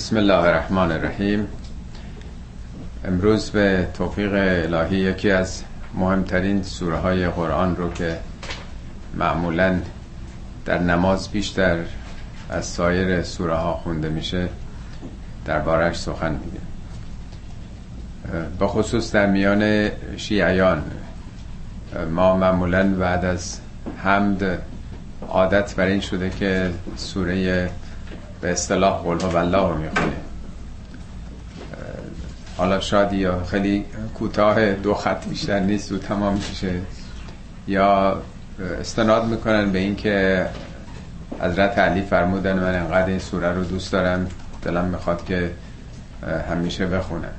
بسم الله الرحمن الرحیم امروز به توفیق الهی یکی از مهمترین سوره های قرآن رو که معمولا در نماز بیشتر از سایر سوره ها خونده میشه دربارش سخن میگه. به خصوص در میان شیعیان ما معمولا بعد از حمد عادت بر این شده که سوره به اصطلاح قل هو الله رو می‌خونه. حالا شاید یا خیلی کوتاه دو خط بیشتر نیست و تمام میشه. یا استناد می‌کنن به اینکه حضرت علی فرمودن من انقدر این سوره رو دوست دارم دلم می‌خواد که همیشه بخونم.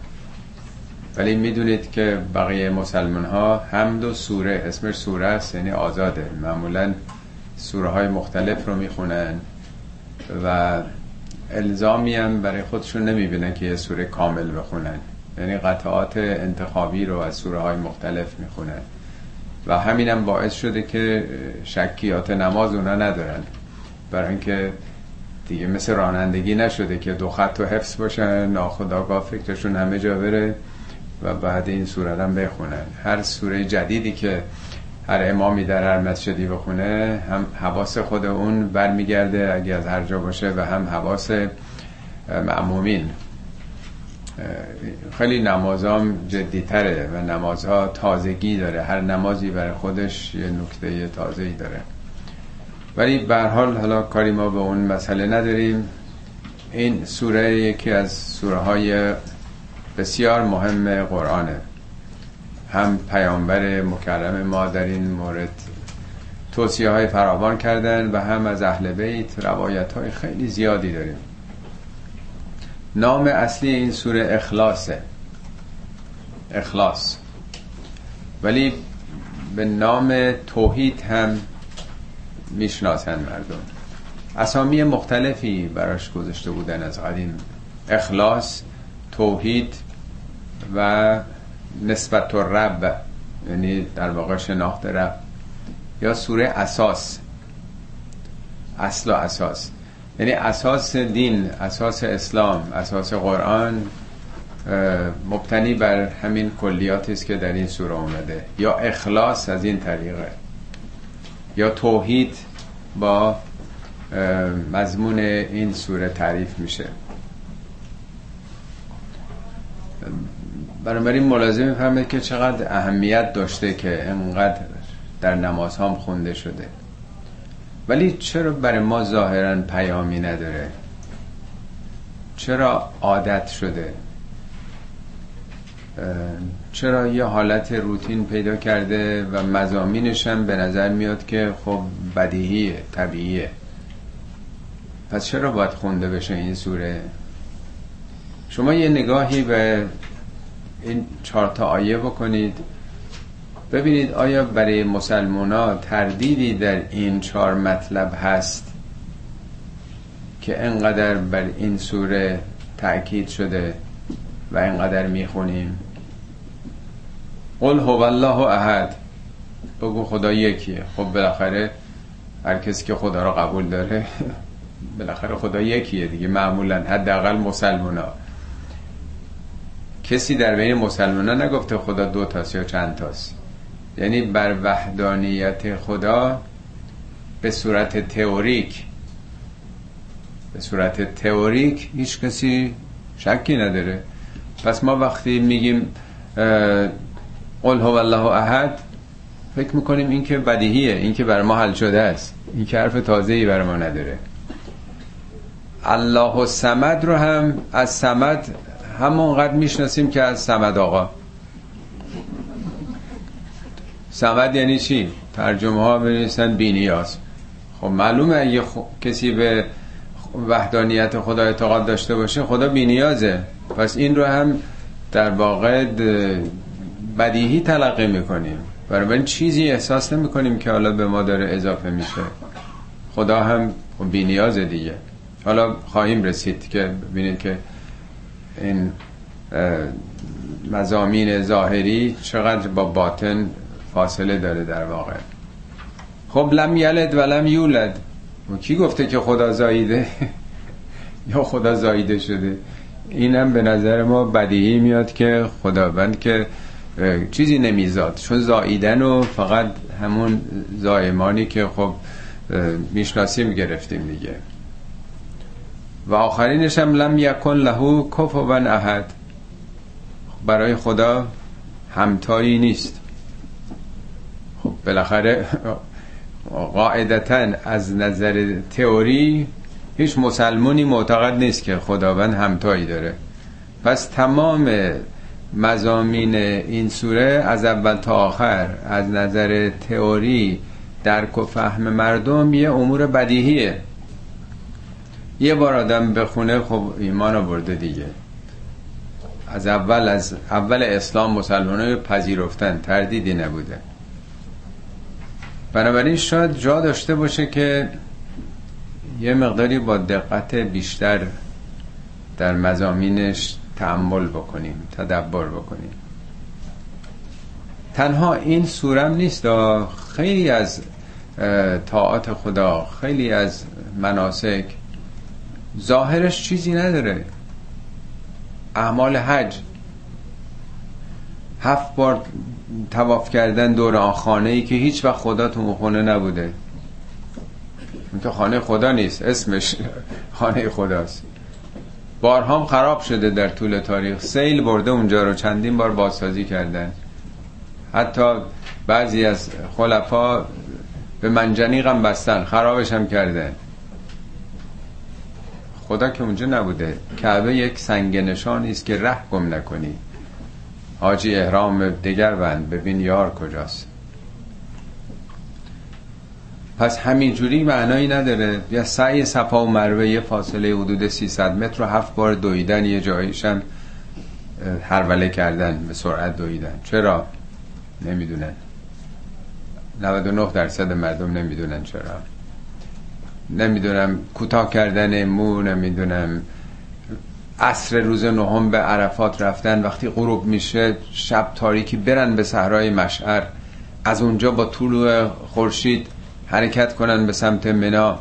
ولی می‌دونید که بقیه مسلمان ها هم دو سوره اسمش سوره است یعنی آزاده. معمولا سوره های مختلف رو می‌خونن. و الزامی هم برای خودشون نمی‌بینن که یه سوره کامل بخونن. یعنی قطعات انتخابی رو از سوره های مختلف می‌خونن. و همین هم باعث شده که شکیات نماز اونا ندارن. برای اینکه دیگه مثل رانندگی نشده که دو خط و حفظ باشن ناخداگاه فکرشون همه جا بره و بعد این سوره هم بخونن. هر سوره جدیدی که هر امامی در هر مسجدی بخونه هم حواس خود اون برمیگرده اگه از هر جا باشه و هم حواس معمومین خیلی نمازام جدیتره و نمازها تازگی داره. هر نمازی برای خودش یه نکته تازهی داره. ولی به حال حالا کاری ما به اون مسئله نداریم. این سوره یکی از سوره های بسیار مهم قرآنه. هم پیامبر مکرم ما در این مورد توصیه های فراوان کردن و هم از اهل بیت روایت های خیلی زیادی داریم. نام اصلی این سوره اخلاصه. اخلاص. ولی به نام توحید هم می‌شناسن مردم. اسامی مختلفی براش گذاشته بودن از قدیم. اخلاص توحید و نسبت و رب یعنی در واقع شناخت رب یا سوره اساس. اصل و اساس. یعنی اساس دین اساس اسلام اساس قرآن مبتنی بر همین کلیاتی است که در این سوره اومده. یا اخلاص از این طریقه. یا توحید با مضمون این سوره تعریف میشه. بنابراین ملازم می‌فهمه که چقدر اهمیت داشته که انقدر در نماز هم خونده شده. ولی چرا برای ما ظاهرا پیامی نداره؟ چرا عادت شده؟ چرا یه حالت روتین پیدا کرده و مزامینش هم به نظر میاد که خب بدیهیه طبیعیه. پس چرا باید خونده بشه این سوره؟ شما یه نگاهی به این چهار تا آیه بکنید. ببینید آیا برای مسلمان تردیدی در این چهار مطلب هست که انقدر بر این سوره تأکید شده و انقدر می‌خونیم؟ قل هو الله احد. بگو خدا یکیه. خب بالاخره هر کسی که خدا رو قبول داره بالاخره خدا یکیه دیگه. معمولا حداقل مسلمان ها کسی در بین مسلمان ها نگفته خدا دو تاست یا چند تاست. یعنی بر وحدانیت خدا به صورت تئوریک به صورت تئوریک هیچ کسی شکی نداره. پس ما وقتی میگیم قل هو الله احد فکر می‌کنیم این که بدیهیه این که بر ما حل شده است. این که حرف تازه ای بر ما نداره. الله و سمد رو هم از سمد همونقدر می‌شناسیم که از سمد آقا. سمد یعنی چی؟ ترجمه ها بنویسن بینیاز. خب معلومه اگه کسی به وحدانیت خدا اعتقاد داشته باشه خدا بینیازه. پس این رو هم در واقع بدیهی تلقی می‌کنیم. برای چیزی احساس نمی کنیم که حالا به ما داره اضافه میشه. خدا هم بینیازه دیگه. حالا خواهیم رسید که ببینید که این مزامین ظاهری چقدر با باطن فاصله داره در واقع. خب لم یلد و لم یولد. کی گفته که خدا زاییده یا خدا زاییده شده؟ اینم به نظر ما بدیهی میاد که خداوند که چیزی نمیزاد. چون زاییدن و فقط همون زایمانی که خب می‌شناسیم گرفتیم دیگه. و آخرینش هم لم یکن لهو کفوا احد. برای خدا همتایی نیست. خب بالاخره قاعدتا از نظر تئوری هیچ مسلمونی معتقد نیست که خداوند همتایی داره. پس تمام مزامین این سوره از اول تا آخر از نظر تئوری درک و فهم مردم یه امور بدیهیه. یه بار آدم بخونه خب ایمان آورده دیگه. از اول از اول اسلام مسلمان پذیرفتن تردیدی نبوده. بنابراین شاید جا داشته باشه که یه مقداری با دقت بیشتر در مزامینش تعمل بکنیم تدبر بکنیم. تنها این سورم نیست. خیلی از طاعات خدا خیلی از مناسک ظاهرش چیزی نداره. اعمال حج. هفت بار تواف کردن دور آن خانه ای که هیچ وقت خدا تو خونه نبوده. اون که خانه خدا نیست اسمش خانه خداست. بارها هم خراب شده در طول تاریخ. سیل برده اونجا رو چندین بار بازسازی کردن. حتی بعضی از خلفا به منجنیق هم بستن خرابش هم کردن. خدا که اونجا نبوده. کعبه یک سنگ نشانی است که ره گم نکنی. حاجی احرام دیگر بند ببین یار کجاست. پس همینجوری معنایی نداره. یا سعی صفا و مروه یه فاصله حدود 300 متر رو هفت بار دویدن یه جاییشم هروله کردن به سرعت دویدن. چرا؟ نمی‌دونن. 99 درصد مردم نمی‌دونن چرا. نمی‌دونم کوتاه کردن مو نمی‌دونم. عصر روز نهم به عرفات رفتن وقتی غروب میشه شب تاریکی برن به صحرای مشعر. از اونجا با طلوع خورشید حرکت کنن به سمت منا.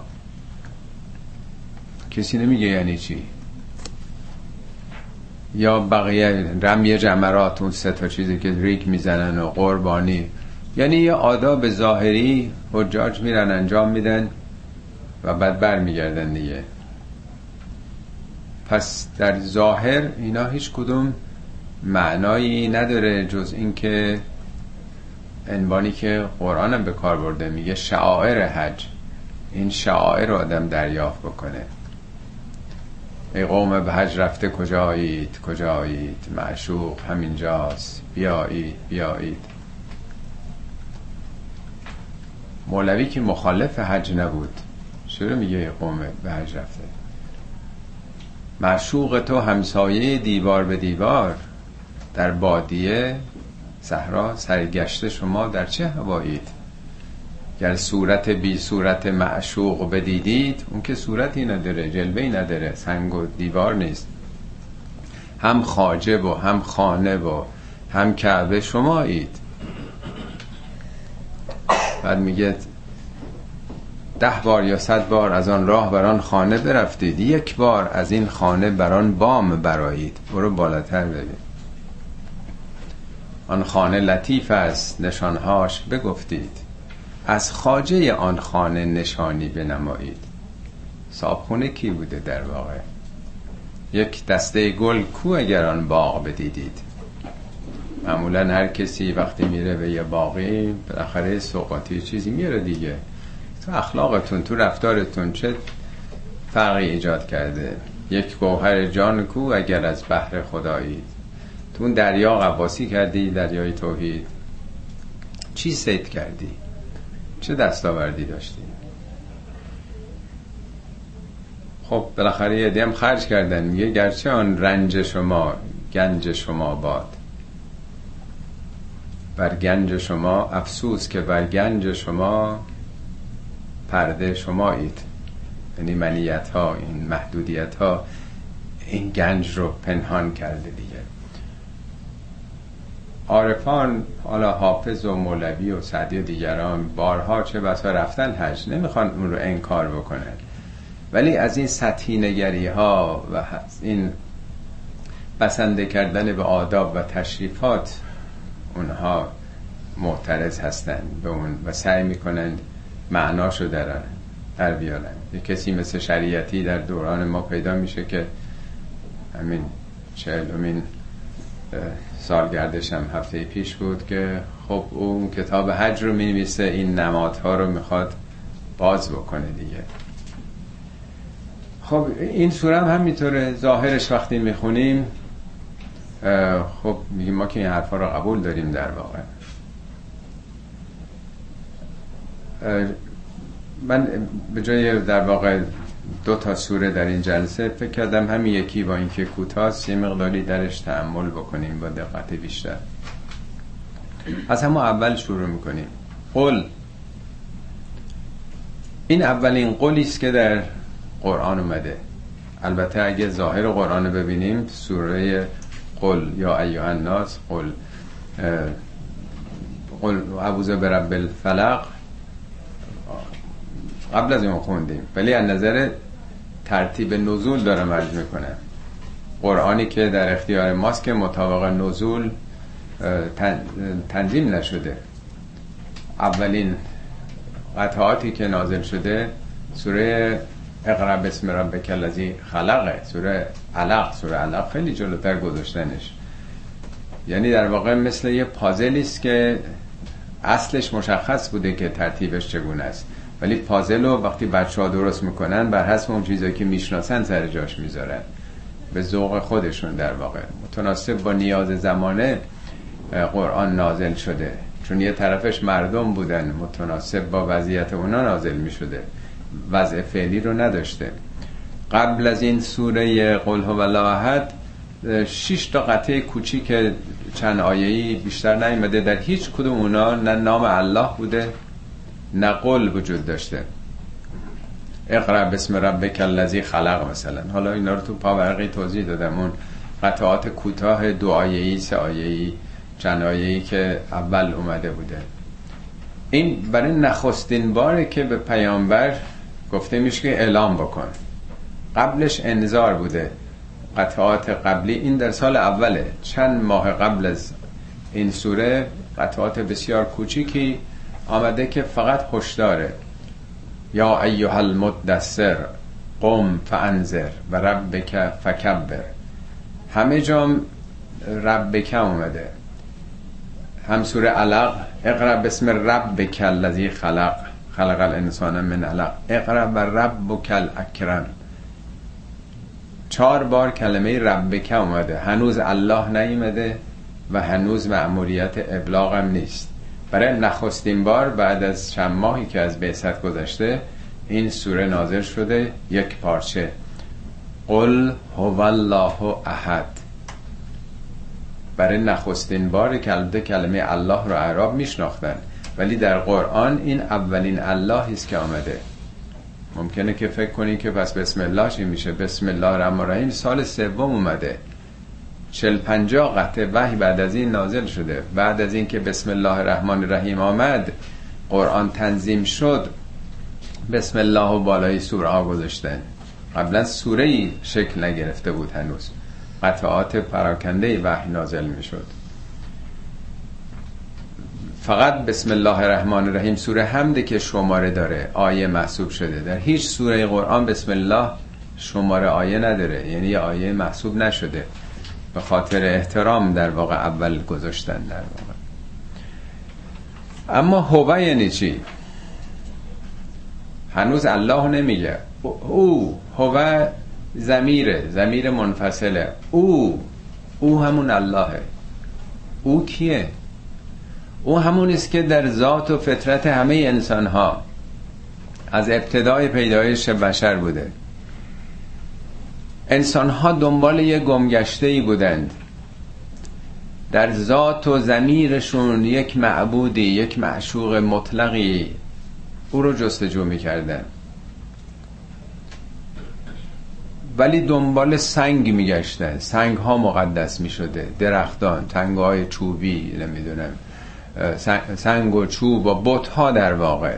کسی نمیگه یعنی چی؟ یا بقیه رمی جمرات اون سه تا چیزی که ریک می‌زنن و قربانی. یعنی یه آداب ظاهری حجاج میرن انجام میدن. و بعد بر میگردن دیگه. پس در ظاهر اینا هیچ کدوم معنایی نداره جز اینکه عنوانی که قرآن هم به کار برده میگه شعائر حج. این شعائر رو آدم دریافت بکنه. ای قوم به حج رفته کجایید؟ کجایید؟ معشوق همینجاست. بیایید بیایید. مولوی که مخالف حج نبود. چرا میگه ای قوم به حج رفته؟ معشوق تو همسایه دیوار به دیوار در بادیه صحرا سرگشته شما در چه هوایید؟ گر صورت بی صورت معشوق بدیدید اون که صورتی نداره جلوه نداره سنگ و دیوار نیست. هم خاجه و هم خانه و هم کعبه شمایید. بعد میگه ده بار یا صد بار از آن راه بران خانه برفتید یک بار از این خانه بران بام برایید برو بالاتر ببین. آن خانه لطیف است نشانهاش بگفتید. از خاجه آن خانه نشانی بنمایید. صابخونه کی بوده در واقع؟ یک دسته گل کو اگر آن باغ بدیدید؟ معمولا هر کسی وقتی میره به یه باقی بالاخره سوقاتی چیزی میره دیگه. تو اخلاقتون تو رفتارتون چه فرقی ایجاد کرده؟ یک گوهر جان کو اگر از بحر خدایید تو اون دریا قواسی کردی دریای توحید. چی سید کردی؟ چه دستاوردی داشتی؟ خب بالاخره یه دیم خرج کردن. میگه گرچه آن رنج شما گنج شما باد. بر گنج شما افسوس که بر گنج شما پرده شمایید یعنی منیت ها این محدودیت ها این گنج رو پنهان کرده دیگه. عارفان حالا حافظ و مولوی و سعدی و دیگران بارها چه بسا رفتن حج نمی‌خوان اون رو انکار بکنن. ولی از این سطحی نگری ها و این بسنده کردن به آداب و تشریفات اونها معترض هستند به اون و سعی می‌کنن معناشو در در بیارن. یه کسی مثل شریعتی در دوران ما پیدا میشه که همین چهلمین سالگردش هم هفته پیش بود که خب اون کتاب حج رو میمیسه این نمادها رو می‌خواد باز بکنه دیگه. خب این سوره هم همینطوره. ظاهرش وقتی می‌خونیم خب میگیم ما که این حرفا رو قبول داریم در واقع. من به جای در واقع دو تا سوره در این جلسه فکر کردم همین یکی با اینکه کوتاست یه مقداری درش تعمل بکنیم با دقت بیشتر. از همون اول شروع می‌کنیم. قل. این اولین قولی است که در قرآن اومده. البته اگه ظاهر قرآن رو ببینیم سوره قل یا ایها الناس قل قل عوض برب الفلق قبل از این خوندیم. ولی از نظر ترتیب نزول داره مرج می‌کنه. قرآنی که در اختیار ماست که مطابق نزول تنظیم نشده. اولین قطعاتی که نازل شده سوره اقرا بسم ربک الذی خلقه. سوره علق. سوره علق خیلی جلوتر گذاشتنش. یعنی در واقع مثل یه پازلی است که اصلش مشخص بوده که ترتیبش چگونه است. ولی پازل رو وقتی بچه ها درست می‌کنن بر حسب اون چیزایی که می‌شناسن سر جاش می‌ذارن. به ذوق خودشون در واقع. متناسب با نیاز زمانه قرآن نازل شده. چون یه طرفش مردم بودن متناسب با وضعیت اونا نازل می‌شده. وضع فعلی رو نداشته. قبل از این سوره قل هو احد شش تا قطعه کوچیک چند آیه‌ای بیشتر نیومده. در هیچ کدوم اونا نه نام الله بوده نه قل وجود داشته. اقرا بسم ربک الذی خلق مثلا. حالا اینا رو تو پاورقی توضیح دادم. اون قطعات کوتاه دو آیه‌ای سه آیه‌ای چند آیه‌ای که اول اومده بوده. این برای نخستین باره که به پیامبر گفته میشه که اعلام بکن. قبلش انذار بوده. قطعات قبلی این در سال اوله. چند ماه قبل از این سوره قطعات بسیار کوچیکی آمده که فقط هشداره یا ایها المدثر قم فانذر و ربک فکبر. همه جام ربک اومده. هم سوره علق اقرا بسم ربک الذی خلق. خلق الانسان من علق. اقرا و ربک الاکرم. چهار بار کلمه ربک اومده. هنوز الله نیومده و هنوز مأموریت ابلاغ هم نیست. برای نخستین بار بعد از چند ماهی که از بعثت گذشته این سوره نازل شده یک پارچه. قل هو الله احد. برای نخستین بار کلمه کلمه الله رو عرب میشناختن ولی در قرآن این اولین الله است که آمده. ممکنه که فکر کنی که پس بسم الله چی میشه؟ بسم الله الرحمن الرحیم. سال سوم اومده. چل پنجا قطع وحی بعد از این نازل شده. بعد از این که بسم الله الرحمن الرحیم آمد قرآن تنظیم شد بسم الله و بالای سوره ها گذاشتن قبلا سوره ای شکل نگرفته بود هنوز. قطعات پراکنده وحی نازل می شد فقط بسم الله الرحمن الرحیم سوره حمده که شماره داره آیه محسوب شده. در هیچ سوره قرآن بسم الله شماره آیه نداره. یعنی یه آیه محسوب نشده. به خاطر احترام در واقع اول گذاشتن در واقع. اما هوه یعنی چی؟ هنوز الله نمیگه. او هوه زمیره زمیر منفصله. او او همون اللهه. او کیه؟ او همون است که در ذات و فطرت همه انسان ها از ابتدای پیدایش بشر بوده. انسان ها دنبال یه گمگشته ای بودند. در ذات و زمیرشون یک معبودی یک معشوق مطلقی او رو جستجو می‌کردن. ولی دنبال سنگ میگشتن. سنگ ها مقدس می‌شده. درختان تنگ های چوبی نمی‌دونم سنگ و چوب و بت ها در واقع.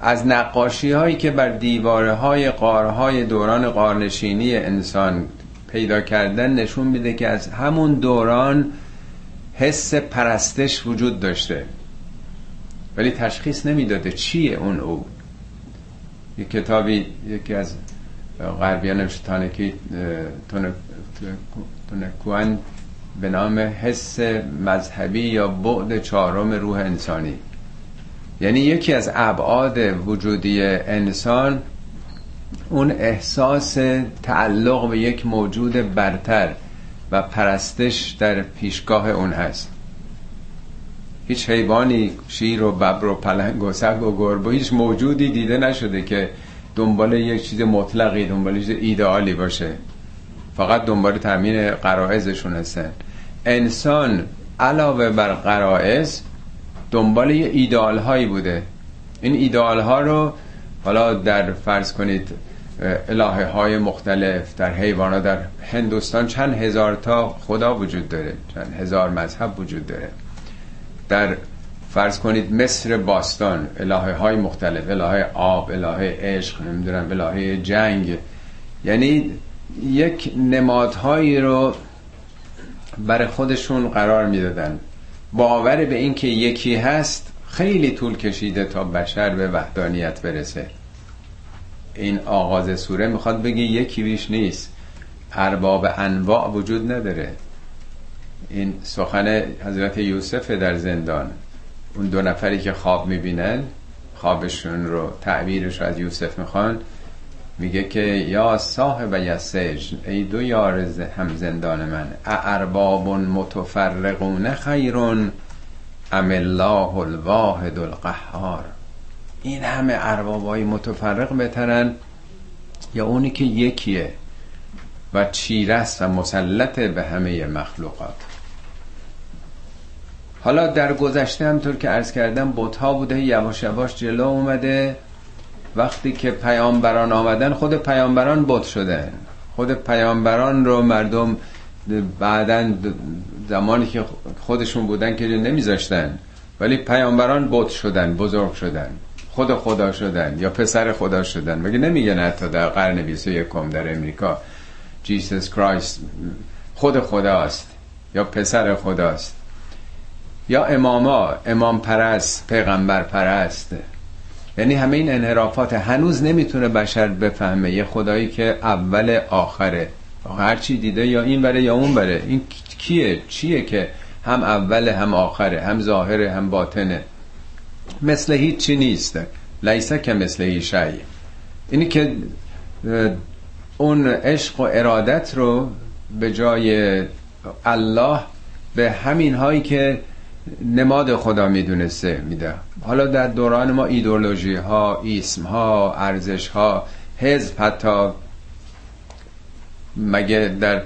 از نقاشی هایی که بر دیواره های قارهای دوران قارنشینی انسان پیدا کردن نشون میده که از همون دوران حس پرستش وجود داشته. ولی تشخیص نمی‌داده چیه اون او. یک کتابی یکی از غربیان تانکی تونکوان به نام حس مذهبی یا بعد چهارم روح انسانی. یعنی یکی از ابعاد وجودی انسان اون احساس تعلق به یک موجود برتر و پرستش در پیشگاه اون هست. هیچ حیوانی شیر و ببر و پلنگ و سگ و گربه هیچ موجودی دیده نشده که دنبال یک چیز مطلقی دنبال چیز ایدئالی باشه. فقط دنبال تامین قرائزشون هستن. انسان علاوه بر قرائز دنبال یه ایدئال هایی بوده. این ایدئال ها رو حالا در فرض کنید الهه های مختلف در حیوانات در هندوستان چند هزار تا خدا وجود داره چند هزار مذهب وجود داره. در فرض کنید مصر باستان الهه های مختلف الهه آب الهه عشق نمی‌دونم الهه جنگ. یعنی یک نمادهایی رو برای خودشون قرار می‌دادن. باور به این که یکی هست خیلی طول کشیده تا بشر به وحدانیت برسه. این آغاز سوره می‌خواد بگه یکی بیش نیست. ارباب انواع وجود نداره. این سخن حضرت یوسف در زندان. اون دو نفری که خواب می‌بینن خوابشون رو تعبیرش از یوسف می‌خوان. میگه که یا صاحب یسج ای دو یار هم زندان من ارباب متفرقون خیرون ام الله الواحد القهار. این همه اربابای متفرق بترن. یا اونی که یکیه و چیرست و مسلط به همه مخلوقات. حالا در گذشته همطور که عرض کردم بوتها بوده یواش یواش جلو اومده. وقتی که پیامبران آمدن خود پیامبران بت شدن. خود پیامبران رو مردم بعدا زمانی که خودشون بودن که نمیذاشتن. ولی پیامبران بت شدن بزرگ شدن. خود خدا شدن یا پسر خدا شدن. مگه نمیگن حتی در قرن 21 در امریکا جیسس کرایست خود خداست یا پسر خداست یا اماما امام پرست پیغمبر پرست. یعنی همه این انحرافات هنوز نمی‌تونه بشر بفهمه یه خدایی که اول آخره. هر چی دیده یا این بره یا اون بره این کیه؟ چیه که هم اول هم آخره؟ هم ظاهره هم باطنه. مثل هیچی نیست. لیسه که مثل هیچ اینی که اون عشق و ارادت رو به جای الله به همین هایی که نماد خدا می‌دونسته میده. حالا در دوران ما ایدولوژی ها ایسم ها ارزش ها حزب حتی مگه در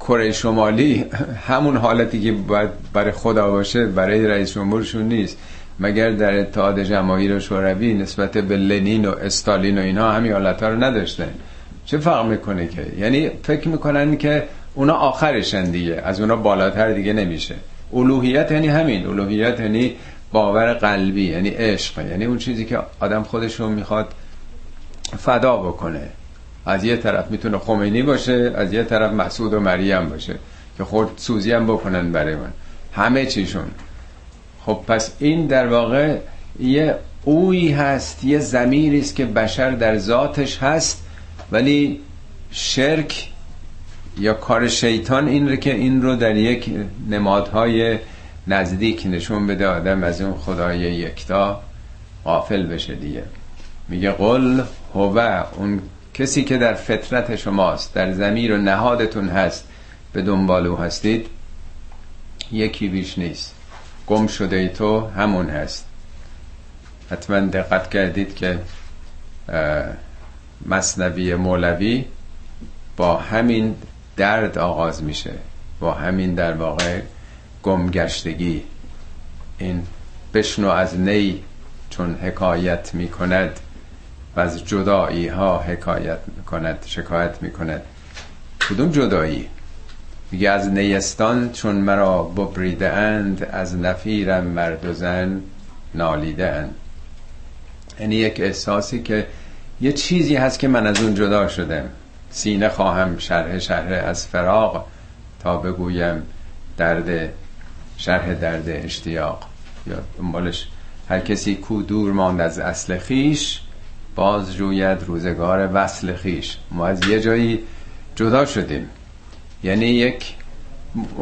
کره شمالی همون حالتی که باید برای خدا باشه برای رئیس جمهورشون نیست. مگر در اتحاد جماهیر شوروی نسبت به لنین و استالین و اینا همین حالت ها رو نداشتن؟ چه فرق می‌کنه که؟ یعنی فکر می‌کنن که اونا آخرشن دیگه از اونا بالاتر دیگه نمیشه. الوهیت یعنی همین. الوهیت یعنی باور قلبی یعنی عشق یعنی اون چیزی که آدم خودشون می‌خواد فدا بکنه. از یه طرف می‌تونه خمینی باشه از یه طرف مسعود و مریم باشه که خود سوزی هم بکنن برای من. همه چیشون. خب پس این در واقع یه اوی هست یه زمیری است که بشر در ذاتش هست ولی شرک یا کار شیطان این رو که این رو در یک نمادهای نزدیک نشون بده آدم از اون خدای یکتا غافل بشه دیگه. میگه قل هو اون کسی که در فطرت شماست در زمیر و نهادتون هست به دنبال او هستید یکی بیش نیست. گم شده ای تو همون هست. حتما دقت کردید که مصنوی مولوی با همین درد آغاز میشه. با همین در واقع گمگشتگی. این بشنو از نی چون حکایت می‌کند و از جدایی ها حکایت می‌کند شکایت می‌کند. کدوم جدایی؟ میگه از نیستان چون مرا ببریده اند از نفیرم مرد و زن نالیده اند. یعنی یک احساسی که یه چیزی هست که من از اون جدا شدم. سینه خواهم شرح شرح از فراغ تا بگویم درد شرح درد اشتیاق. یا دنبالش. هر کسی کو دور ماند از اصل خیش باز جوید روزگار وصل خیش. ما از یه جایی جدا شدیم. یعنی یک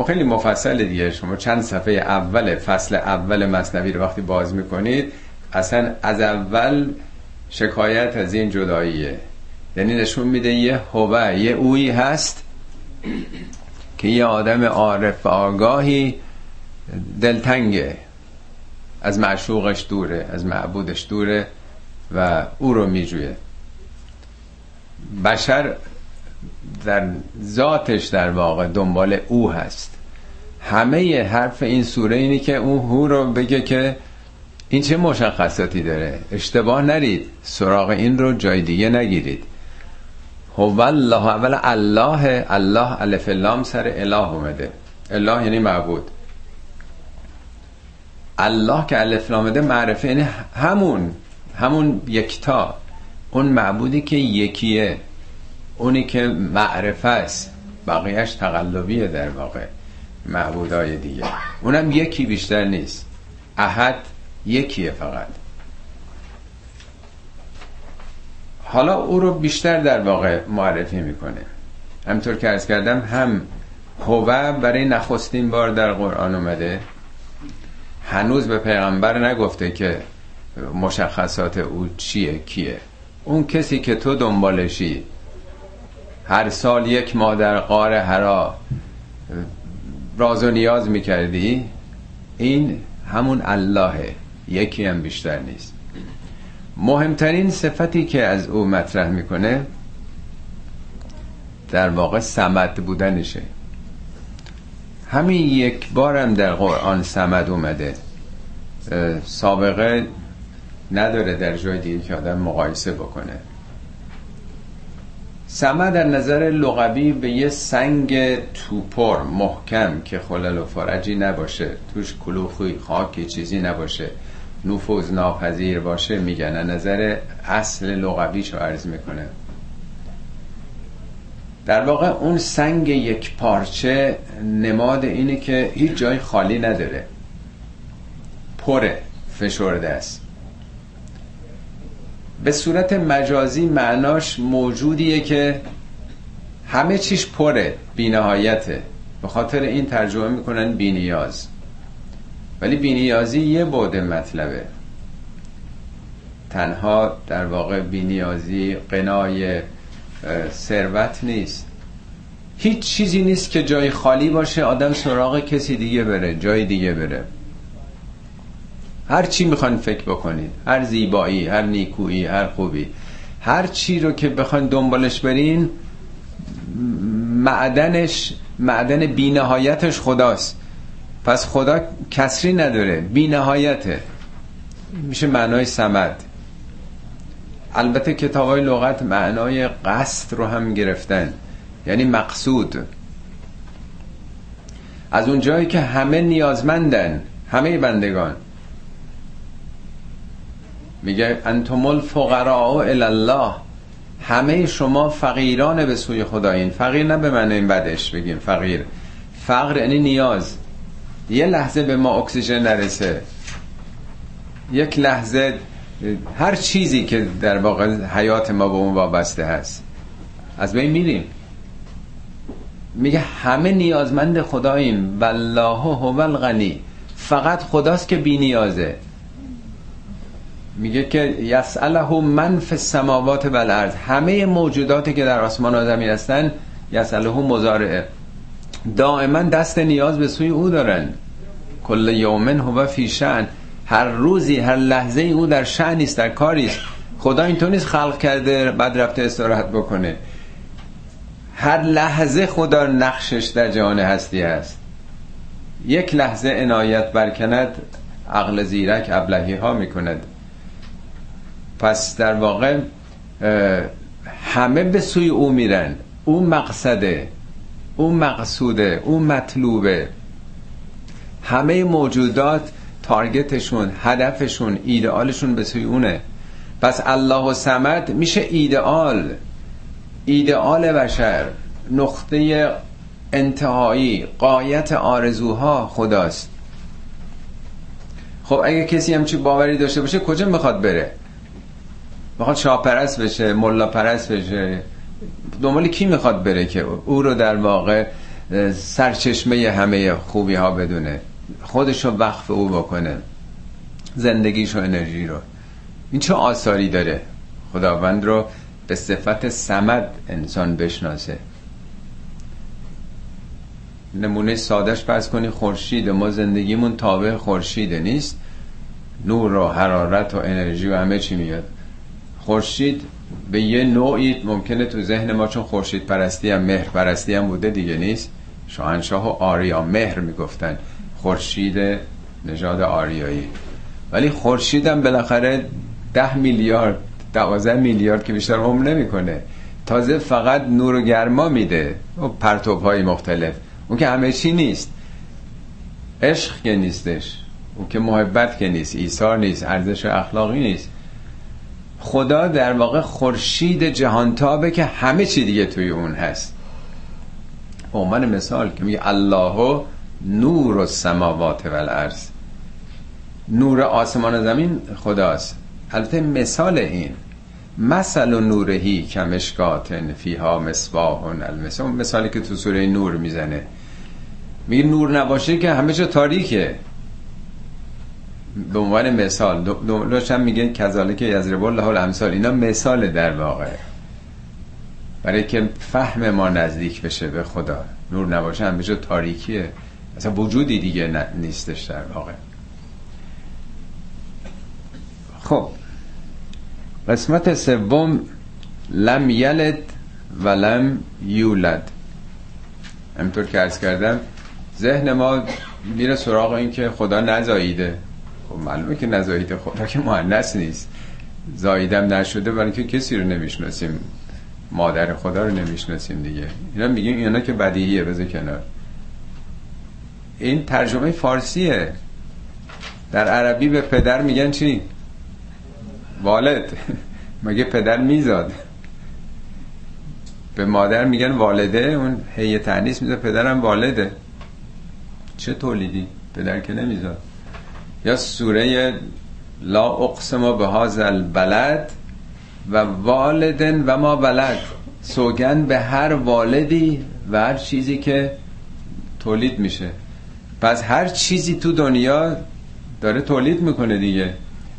خیلی مفصل دیگه. شما چند صفحه اول فصل اول مصنوی رو وقتی باز می‌کنید اصلا از اول شکایت از این جداییه. یعنی نشون میده یه هوه یه اویی هست که یه آدم عارف آگاهی دلتنگه. از معشوقش دوره از معبودش دوره و او رو میجویه. بشر در ذاتش در واقع دنبال او هست. همه حرف این سوره اینی که او هو رو بگه که این چه مشخصاتی داره؟ اشتباه نرید. سراغ این رو جای دیگه نگیرید. هو الله اول الله الله الف لام سر اله اومده. اله یعنی معبود. الله که الف لام معرفه یعنی همون همون یکتا. اون معبودی که یکیه. اونی که معرفه است. بقیهش تقلبیه در واقع. معبودای دیگه. اونم یکی بیشتر نیست. احد یکیه فقط. حالا او رو بیشتر در واقع معرفی می‌کنه. همطور که ارز کردم هم هوه برای نخستین بار در قرآن اومده. هنوز به پیغمبر نگفته که مشخصات او چیه کیه. اون کسی که تو دنبالشی هر سال یک ماه در قار هرا راز و نیاز می‌کردی این همون اللهه. یکی هم بیشتر نیست. مهمترین صفتی که از او مطرح می‌کنه در واقع سمت بودنشه. همین یک بارم در قرآن سمد اومده. سابقه نداره در جای دیگه که آدم مقایسه بکنه. سمد در نظر لغوی به یه سنگ توپر محکم که خلل و فرجی نباشه. توش کلوخی خاکی چیزی نباشه. نفوذ ناپذیر باشه میگن. نظر اصل لغویش رو عرض می‌کنه. در واقع اون سنگ یک پارچه نماد اینه که هیچ جای خالی نداره. پره فشرده است. به صورت مجازی معناش موجودیه که همه چیش پره بینهایته به خاطر این ترجمه می‌کنن بینیاز ولی بینیازی یه بوده مطلبه. تنها در واقع بینیازی قنای ثروت نیست. هیچ چیزی نیست که جای خالی باشه آدم سراغ کسی دیگه بره جای دیگه بره. هر چی می‌خوان فکر بکنید هر زیبایی هر نیکویی هر خوبی. هر چی رو که بخواین دنبالش برین معدنش معدن بینهایتش خداست. پس خدا کسری نداره بینهایته میشه معنای سمد. البته کتاب های لغت معنای قصد رو هم گرفتن. یعنی مقصود. از اون جایی که همه نیازمندن همه بندگان. میگه انتم الفقراء الله همه شما فقیران به سوی خدایین. فقیر نه به من این بدش بگیم فقیر. فقر یعنی نیاز. یه لحظه به ما اکسیژن نرسه. یک لحظه هر چیزی که در واقع حیات ما به اون وابسته هست از بین میریم. میگه همه نیازمند خداییم والله هو الغنی. فقط خداست که بی نیازه. میگه که یسأله من فی السماوات و همه موجوداتی که در آسمان و زمین هستن یسأله مزارعه دائما دست نیاز به سوی او دارن. کل یومن هو فی شأن. هر روزی هر لحظه او در شأن نیست در کاری است. خدا اینطور نیست خلق کرده بعد رفته استراحت بکنه. هر لحظه خدا نقشش در جهان هستی است یک لحظه عنایت برکند عقل زیرک ابلهی ها می‌کند. پس در واقع همه به سوی او میرن. او مقصده. او مقصوده او مطلوبه. همه موجودات تارگتشون هدفشون ایدئالشون به سوی اونه. پس الله و سمد میشه ایدئال. ایدئال بشر نقطه انتهایی قایت آرزوها خداست. خب اگه کسی همچی باوری داشته باشه کجا می‌خواد بره؟ می‌خواد شاه پرست بشه ملا پرست بشه. دنبال کی می‌خواد بره که او رو در واقع سرچشمه همه خوبی ها بدونه؟ خودش رو وقف او بکنه زندگیش و انرژی رو این چه آثاری داره؟ خداوند رو به صفت سمد انسان بشناسه. نمونه سادش پس کنی خورشید ما زندگیمون تابع خورشیده نیست. نور و حرارت و انرژی و همه چی میاد. خورشید به یه نوعی ممکنه تو ذهن ما چون خورشید پرستی هم مهر پرستی هم بوده دیگه نیست. شاهنشاه و آریا مهر می‌گفتن. خورشید نژاد آریایی. ولی خورشید هم بالاخره ده میلیارد دوازده میلیارد که بیشتر عمر نمی‌کنه. تازه فقط نور و گرما میده. و پرتوب های مختلف. اون که همه چی نیست. عشق که نیستش. اون که محبت که نیست. ایثار نیست. ارزش اخلاقی نیست. خدا در واقع خورشید جهانتابه که همه چی دیگه توی اون هست. عنوان مثال که میگه الله نور و سماوات و الارض نور آسمان و زمین خداست. البته مثال این. مثل و نورهی کمشکاتن فیها مصباح المصباح مثالی که تو سوره نور می‌زنه. میگه نور نباشه که همه جا تاریکه. به عنوان مثال دومش هم میگه کذالک یضرب الله الامثال. اینا مثال در واقع. برای که فهم ما نزدیک بشه به خدا. نور نباشه جا تاریکیه. اصلا وجودی دیگه نیستش در واقع. خب. قسمت سوم لم یلد و لم یولد. همطور که ارز کردم ذهن ما میره سراغ این که خدا نزاییده. خب معلومه که نزاییده خدا که مهندس نیست. زاییدم نشده برای که کسی رو نمی‌شناسیم. مادر خدا رو نمی‌شناسیم دیگه. اینا میگیم اینا که بدیهیه بذار کنار. این ترجمه فارسیه. در عربی به پدر میگن چی؟ والد. مگه پدر میزاد؟ به مادر میگن والده اون هی تنیس میزاد پدرم والده. چه تولیدی؟ پدر که نمیزاد. یا سوره لا اقسم به هازل بلد و والدن و ما بلد سوگن به هر والدی و هر چیزی که تولید میشه. پس هر چیزی تو دنیا داره تولید می‌کنه دیگه.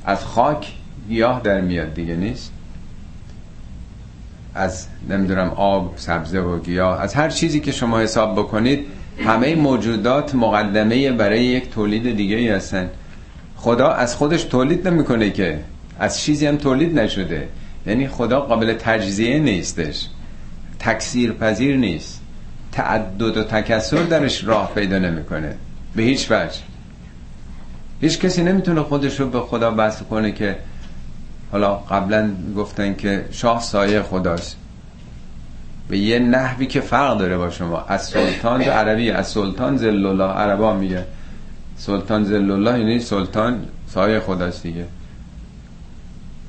از خاک گیاه در میاد دیگه نیست. از نمی‌دونم آب سبزه و گیاه از هر چیزی که شما حساب بکنید همه موجودات مقدمه برای یک تولید دیگه ای هستن. خدا از خودش تولید نمی‌کنه که از چیزی هم تولید نشده. یعنی خدا قابل تجزیه نیستش. تکثیر پذیر نیست. تعدد و تکسر درش راه پیدا نمی‌کنه. به هیچ وجه. هیچ کسی نمی‌تونه خودش رو به خدا بحث کنه که حالا قبلا گفتن که شاه سایه خداست. به یه نحوی که فرق داره با شما. از سلطان تو عربی از سلطان زل الله عربا میگه. سلطان زل الله یعنی سلطان سایه خداست دیگه.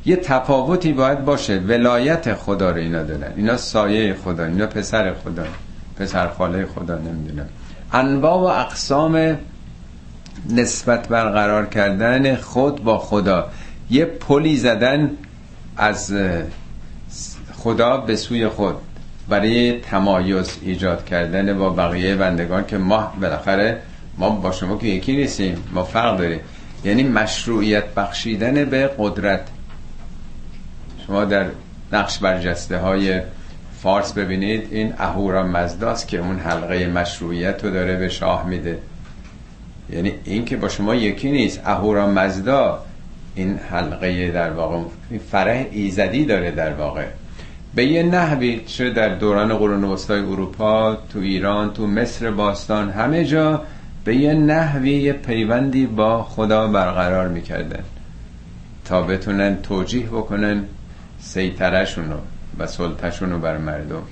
یه تفاوتی باید باشه. ولایت خدا رو اینا دارن اینا سایه خدا اینا پسر خدا پسر خاله خدا نمی‌دونم. انواع و اقسام نسبت برقرار کردن خود با خدا. یه پلی زدن از خدا به سوی خود. برای تمایز ایجاد کردن با بقیه بندگان که ما بالاخره ما با شما که یکی نیستیم ما فرق داریم. یعنی مشروعیت بخشیدن به قدرت. شما در نقش برجسته های فارس ببینید این اهورا مزداست که اون حلقه مشروعیت رو داره به شاه میده. یعنی این که با شما یکی نیست اهورا مزدا این حلقه در واقع فرح ایزدی داره در واقع. به یه نحوی چه در دوران قرون وسطای اروپا تو ایران تو مصر باستان همه جا به یه نحوی یه پیوندی با خدا برقرار می‌کردن تا بتونن توجیه بکنن سیطرشون رو و سلطهشون بر مردم.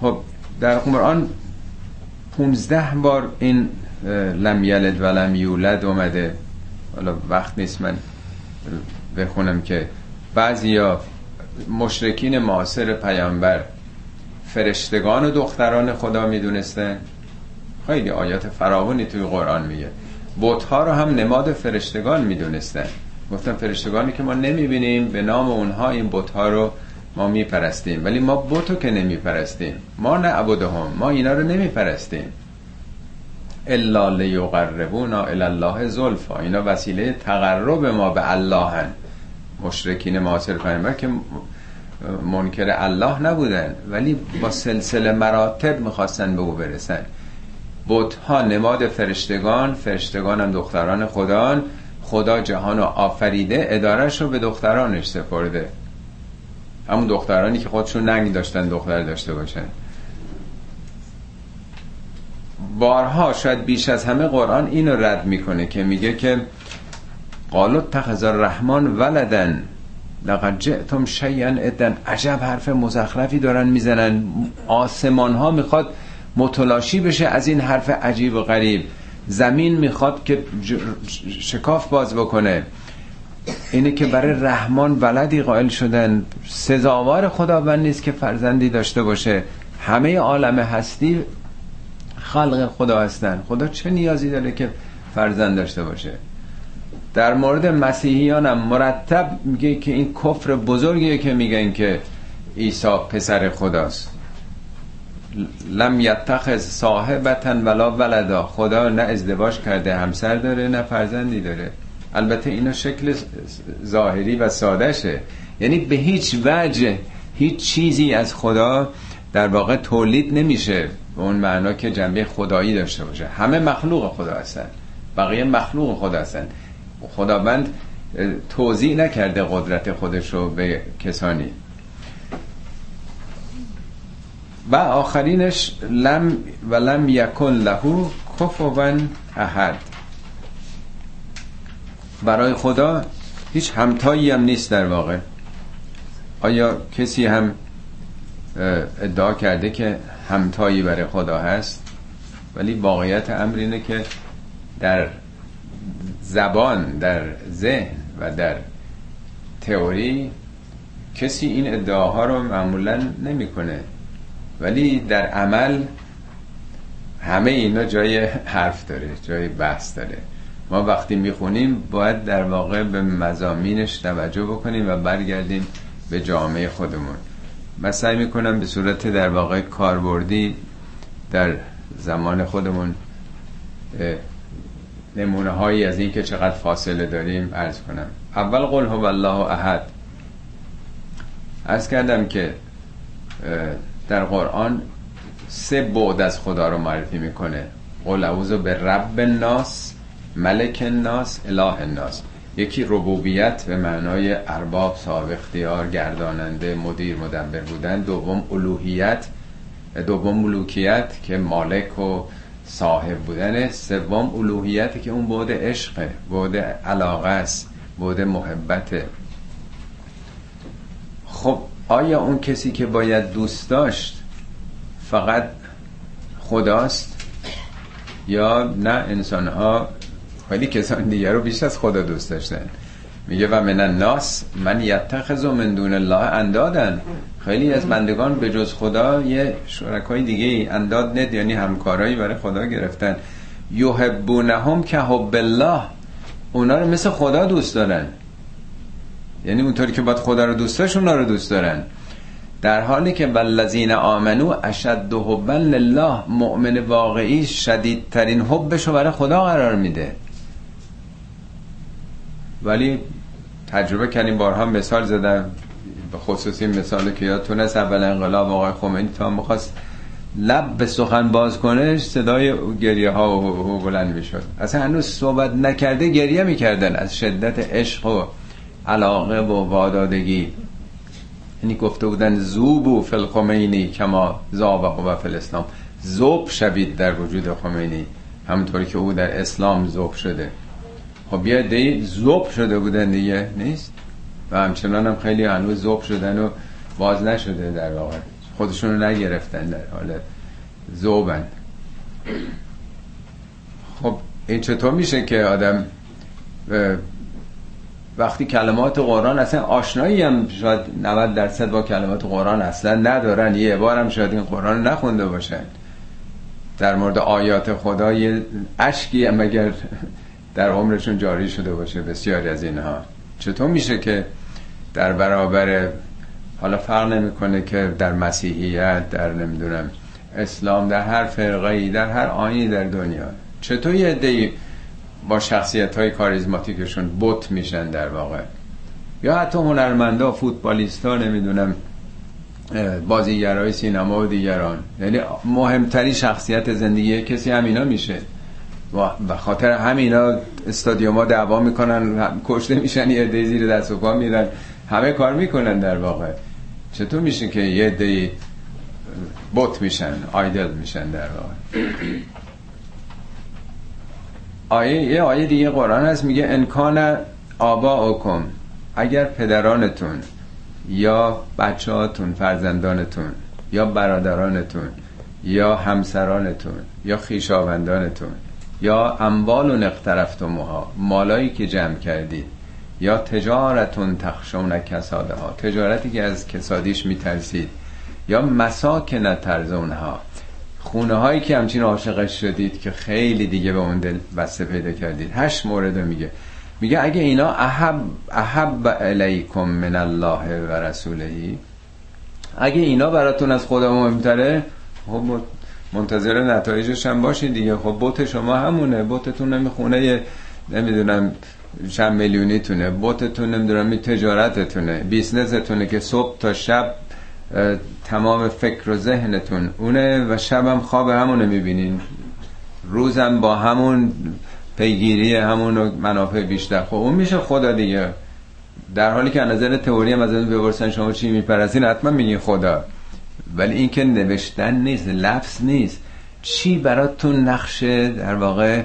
خب در قرآن 15 بار این لم یلد و لم یولد اومده. حالا وقت نیست من بخونم که بعضیا مشرکین معاصر پیامبر فرشتگان و دختران خدا می‌دونستن. خیلی آیات فراوانی توی قرآن میگه. بوتها رو هم نماد فرشتگان می‌دونستن. گفتن فرشتگانی که ما نمی‌بینیم به نام اونها این بوتها رو ما میپرستیم. ولی ما بوتو که نمیپرستیم. ما نعبدهم ما اینا رو نمیپرستیم. الا لیقربونا الی الله زلفا. اینا وسیله تقرب ما به الله هن. مشرکین معاصر پیامبر که منکر الله نبودن. ولی با سلسله مراتب می‌خواستن به او برسن. ها نماد فرشتگان فرشتگان هم دختران خدا خدا جهان رو آفریده ادارش رو به دخترانش سپرده. همون دخترانی که خودشون ننگ داشتن دختر داشته باشن. بارها شاید بیش از همه قرآن اینو رد می‌کنه که میگه که قالو تخذ الرحمن ولدن لقد جئتم شیئا ادن عجب حرف مزخرفی دارن می‌زنن. آسمان ها می‌خواد متلاشی بشه از این حرف عجیب و غریب. زمین می‌خواد که شکاف باز بکنه. اینه که برای رحمان ولدی قائل شدن. سزاوار خداوند نیست که فرزندی داشته باشه. همه عالم هستی خلق خدا هستن. خدا چه نیازی داره که فرزند داشته باشه؟ در مورد مسیحیان هم مرتب میگه که این کفر بزرگیه که میگن که عیسی پسر خداست. لم یتخذ صاحبتا ولا ولدا. خدا نه ازدواج کرده همسر داره نه فرزندی داره. البته اینا شکل ظاهری و سادشه یعنی به هیچ وجه هیچ چیزی از خدا در واقع تولید نمیشه. به اون معنا که جنبه خدایی داشته باشه. همه مخلوق خدا هستن. بقیه مخلوق خدا هستن. خداوند توضیح نکرده قدرت خودش رو به کسانی. و آخرینش لم و لم یکن لهو کفوا احد. برای خدا هیچ همتایی هم نیست در واقع. آیا کسی هم ادعا کرده که همتایی برای خدا هست؟ ولی واقعیت امر اینه که در زبان در ذهن و در تئوری کسی این ادعاها رو معمولا نمی‌کنه. ولی در عمل همه اینا جای حرف داره جای بحث داره. ما وقتی می‌خونیم باید در واقع به مزامینش توجه بکنیم و برگردیم به جامعه خودمون. من سعی می‌کنم به صورت در واقع کاربردی در زمان خودمون نمونه هایی از این که چقدر فاصله داریم ارز کنم. اول قل هو الله احد. ارز کردم که در قرآن سه بعد از خدا رو معرفی می‌کنه. قل اعوذ به رب الناس ملک الناس اله الناس. یکی ربوبیت به معنای ارباب صاحب اختیار گرداننده مدیر مدبر بودن. دوم الوهیت دوم ملوکیت که مالک و صاحب بودن سوم الوهیت که اون بعد عشقه بعد علاقه است بعد محبته. خب آیا اون کسی که باید دوست داشت فقط خداست؟ یا نه انسان ها خیلی کسان دیگه رو بیش از خدا دوست داشتن. میگه و من الناس من یتخذ من دون الله اندادن. خیلی از بندگان به جز خدا یه شرکای دیگه ای انداد ند یعنی همکارایی برای خدا گرفتن. یحبونهم که حب الله. اونا رو مثل خدا دوست دارن. یعنی اونطوری که باید خدا رو دوست داشت اونا رو دوست دارن. در حالی که والذین آمنو اشد حبا لله مؤمن واقعی شدیدترین حبش رو برای خدا قرار میده. ولی تجربه کردیم بارها مثال زدم به خصوصی مثال که یادتون است اول انقلاب آقای خمینی تا می‌خواست لب به سخن باز کنه صدای گریه ها و بلند می‌شد. اصلا هنوز صحبت نکرده گریه می‌کردن از شدت عشق و علاقه و وادادگی. یعنی گفته بودن زوبو فل خمینی کما زابه و فل اسلام زوب شوید در وجود خمینی. همونطوری که او در اسلام زوب شده. خب بیا دی زوب شده بودن دیگه نیست؟ و همچنان هم خیلی هنوز زوب شدن و باز نشده در واقع. خودشون رو نگرفتن در حال زوبن. خب این چطور میشه که آدم وقتی کلمات قرآن اصلا آشنایی هم شاید 90 درصد با کلمات قرآن اصلا ندارن. یه بار هم شاید این قرآن نخونده باشن. در مورد آیات خدا یه اشکی هم اگر در عمرشون جاری شده باشه بسیاری از اینها. چطور میشه که در برابر حالا فرق نمی‌کنه که در مسیحیت در نمی‌دونم اسلام در هر فرقه در هر آینی در دنیا. چطور یه با شخصیت های کاریزماتیکشون بوت میشن در واقع. یا حتی هنرمندا فوتبالیستا نمی‌دونم بازیگرای سینما و دیگران. یعنی مهمتری شخصیت زندگی کسی همینا میشه. و خاطر همینا استادیوما دعوا می‌کنن کشته میشن یه عده زیر دست و پا میرن. همه کار می‌کنن در واقع. چطور میشه که یه عده بوت میشن آیدل میشن در واقع؟ آیه یه آیه دیگه قرآن هست میگه انکان آبا اوکم اگر پدرانتون یا بچه هاتون فرزندانتون یا برادرانتون یا همسرانتون یا خیشاوندانتون یا اموال و اقترفتموها مالایی که جمع کردید یا تجارتون تخشون کساده ها تجارتی که از کسادیش میترسید یا مساکن ترزونها خونه هایی که همچین عاشقش شدید که خیلی دیگه به اون دل بسته پیدا کردید. هشت مورد میگه. میگه اگه اینا احب, احب علیکم من الله و رسولهی اگه اینا براتون از خدا مهمتره خب منتظر نتایجش هم باشید دیگه. خب بوت شما همونه. بوتتون نمی‌خونه نمی‌دونم چند میلیونی تونه بوتتون نمی‌دونم تجارتتونه. بیزنستونه که صبح تا شب تمام فکر و ذهنتون اونه و شبم خواب همونه می‌بینین. روزم با همون پیگیری همون منافع بیشتر. خب اون میشه خدا دیگه. در حالی که نظر تئوری هم از اون بپرسن شما چی میپرستین حتما میگین خدا. ولی این که نوشتن نیست لفظ نیست. چی براتون نقشه در واقع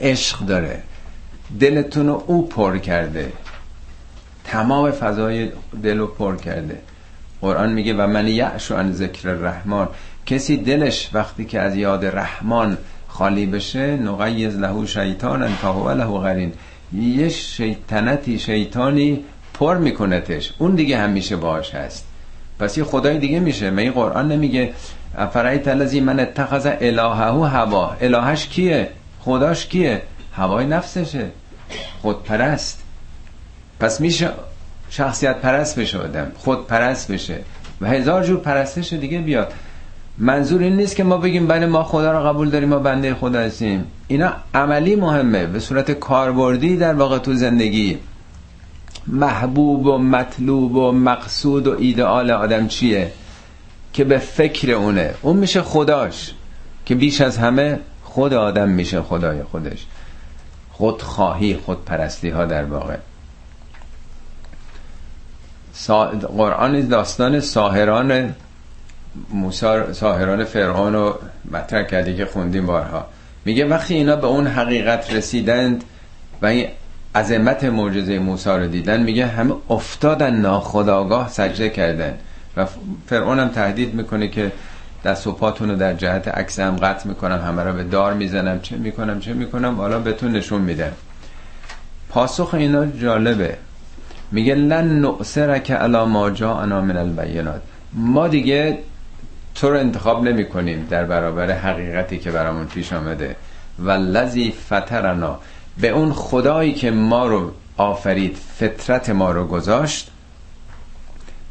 عشق داره؟ دلتون رو او پر کرده. تمام فضای دل رو پر کرده. قرآن میگه و من یعشو عن ذکر رحمان کسی دلش وقتی که از یاد رحمان خالی بشه نقیز له شیطان تا هو له قرین یه شیطنتی شیطانی پر میکنتش اون دیگه همیشه باش هست. پس یه خدای دیگه میشه. این قرآن نمیگه افرایت الذی من اتخذ الهه هوا. الهش کیه؟ خداش کیه؟ هوای نفسشه. خود پرست پس میشه شخصیت پرست بشه آدم خود پرست بشه و هزار جور پرستش دیگه بیاد. منظور این نیست که ما بگیم بله ما خدا رو قبول داریم ما بنده خدا هستیم. اینا عملی مهمه. به صورت کاربردی در واقع تو زندگی. محبوب و مطلوب و مقصود و ایدئال آدم چیه؟ که به فکر اونه. اون میشه خداش. که بیش از همه خود آدم میشه خدای خودش. خودخواهی خودپرستی ها در واقع. سا... قرآن داستان ساهران موسی ساهران فرعون رو مطرح کرده که خوندیم بارها. میگه وقتی اینا به اون حقیقت رسیدند و این عظمت معجزه موسی رو دیدن میگه همه افتادن ناخداگاه سجده کردن. و فرعون هم تهدید می‌کنه که دست و پاتون رو در جهت عکس هم قطع می‌کنم همه رو به دار می‌زنم. چه می‌کنم چه می‌کنم؟ حالا بهتون نشون میدم. پاسخ اینا جالبه. میگه لن نؤثرک علی ما جاءنا من البینات. ما دیگه تو رو انتخاب نمی کنیم در برابر حقیقتی که برامون پیش آمده. و لذی فترنا به اون خدایی که ما رو آفرید فطرت ما رو گذاشت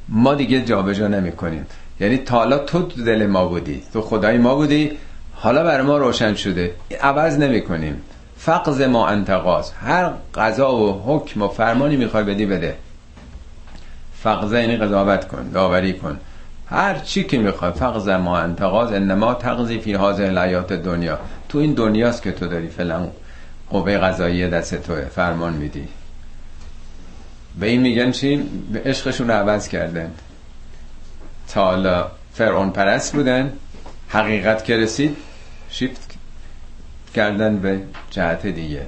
ما دیگه جابجا نمی کنیم یعنی تا حالا تو دل ما بودی تو خدای ما بودی حالا بر ما روشن شده. عوض نمی کنیم فقز ما انتقاز هر قضا و حکم و فرمانی می‌خوای بدی بده. فقزه یعنی قضاوت کن داوری کن. هر چی که می‌خوای فقز ما انتقاز انما تقضی فی حاضر الحیات دنیا تو این دنیاست که تو داری فلان قوه قضایی دست توه فرمان میدی. به این میگن چی؟ به عشقشون عوض کردن. تا فرعون پرست بودن حقیقت که رسید شیفت کردن به جهت دیگه.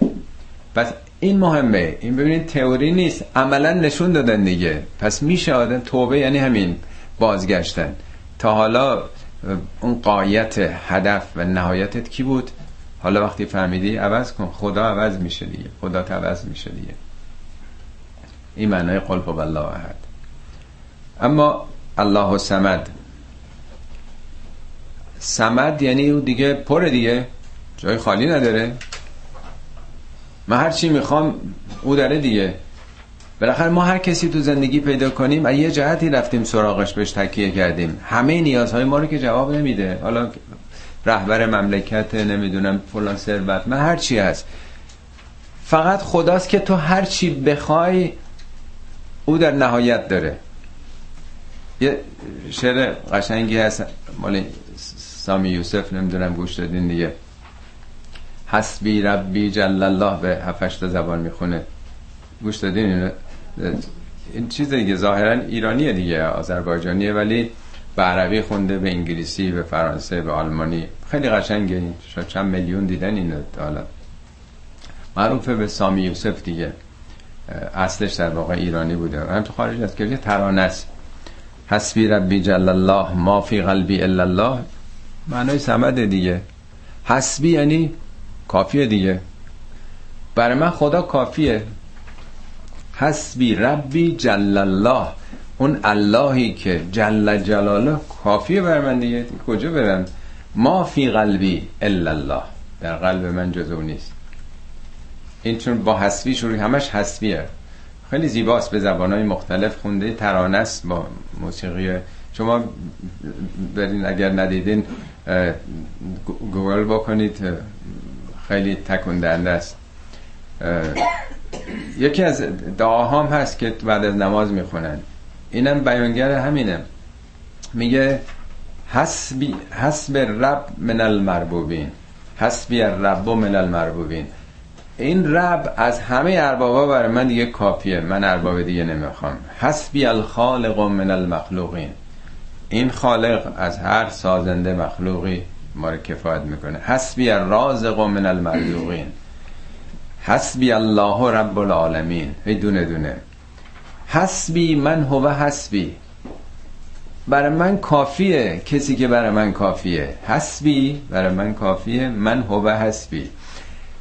پس این مهمه. این ببینید تئوری نیست. عملا نشون دادن دیگه. پس میشه آدم توبه یعنی همین بازگشتن. تا حالا اون قایت هدف و نهایتت کی بود؟ حالا وقتی فهمیدی عوض کن. خدا عوض میشه دیگه. خدا عوض میشه دیگه. این معنای قل هو الله احد. اما الله سمد سمد یعنی او دیگه پر دیگه. جای خالی نداره. من هر چی می‌خوام او داره دیگه. بالاخره ما هر کسی تو زندگی پیدا کنیم از یه جهتی رفتیم سراغش بهش تکیه کردیم. همه نیازهای ما رو که جواب نمیده. حالا رهبر مملکت نمی‌دونم فلان ثروت من هر چی هست. فقط خداست که تو هر چی بخوای او در نهایت داره. یه شعر قشنگی هست مال سامی یوسف نمی‌دونم گوش دادین دیگه. حسبی ربی جل الله به هفشت زبان می‌خونه. گوش دادین؟ این چیز دیگه ظاهرا ایرانیه دیگه آذربایجانیه ولی به عربی خونده به انگلیسی به فرانسه به آلمانی. خیلی قشنگه این. چند میلیون دیدن این حالا. معروفه به سامی یوسف دیگه. اصلش در واقع ایرانی بوده. هم تو خارج از که ترانه است. حسبی ربی جل الله ما فی قلبی الا الله. معنای سمده دیگه. حسبی یعنی کافیه دیگه. برای من خدا کافیه. حسبی ربی جل الله. اون اللهی که جل جلاله کافیه بر من دیگه. کجا برم؟ ما فی قلبی الا الله. در قلب من جز نیست. این چون با حسبی شروع همش حسبیه. خیلی زیباست به زبانهای مختلف خونده. ترانه است با موسیقی. شما برین اگر ندیدین گوگل بکنید خیلی تکندنده است. یکی از دعاهام هست که بعد از نماز می‌خونن. اینم بیانگر همینه. میگه حسبی حسب رب من المربوبین. حسبی الرب من المربوبین. این رب از همه اربابا برای من دیگه کافیه. من ارباب دیگه نمی‌خوام. حسبی الخالق من المخلوقین. این خالق از هر سازنده مخلوقی ما رو کفایت می‌کنه. حسبی الرازق من المرزوقین حسبی الله رب العالمین. هی دونه دونه. حسبي من هو حسبي. برای من کافیه. کسی که برای من کافیه. حسبي برای من کافیه. من هو حسبي.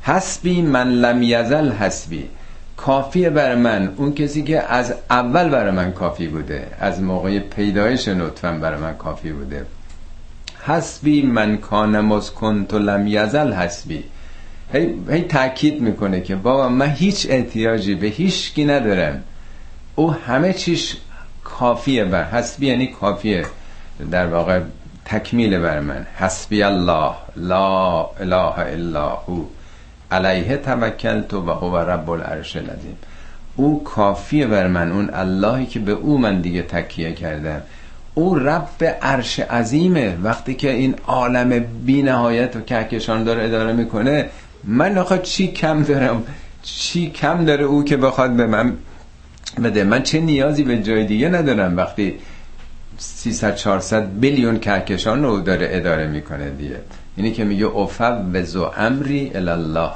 حسبي من لم يزل حسبي. کافیه برای من. اون کسی که از اول برای من کافی بوده. از موقع پیدایش نطفه‌م برای من کافی بوده. حسبي من كان مذ كنت لم يزل حسبي. هی, هی تاکید می‌کنه که بابا من هیچ احتیاجی به هیچ کی ندارم. او همه چیش کافیه بر. حسبی یعنی کافیه. در واقع تکمیل بر من. حسبی الله. لا اله الا هو. علیه توکلت و هو رب العرش العظیم. او کافیه بر من. اون اللهی که به او من دیگه تکیه کردم. او رب عرش عظیمه. وقتی که این عالم بی نهایت و کهکشان داره اداره می‌کنه من آخه چی کم دارم؟ چی کم داره او که بخواد به من بده؟ من چه نیازی به جای دیگه ندارم وقتی 300 400 بیلیون کهکشان رو داره اداره می‌کنه دیگه. اینی که میگه افوض امری الله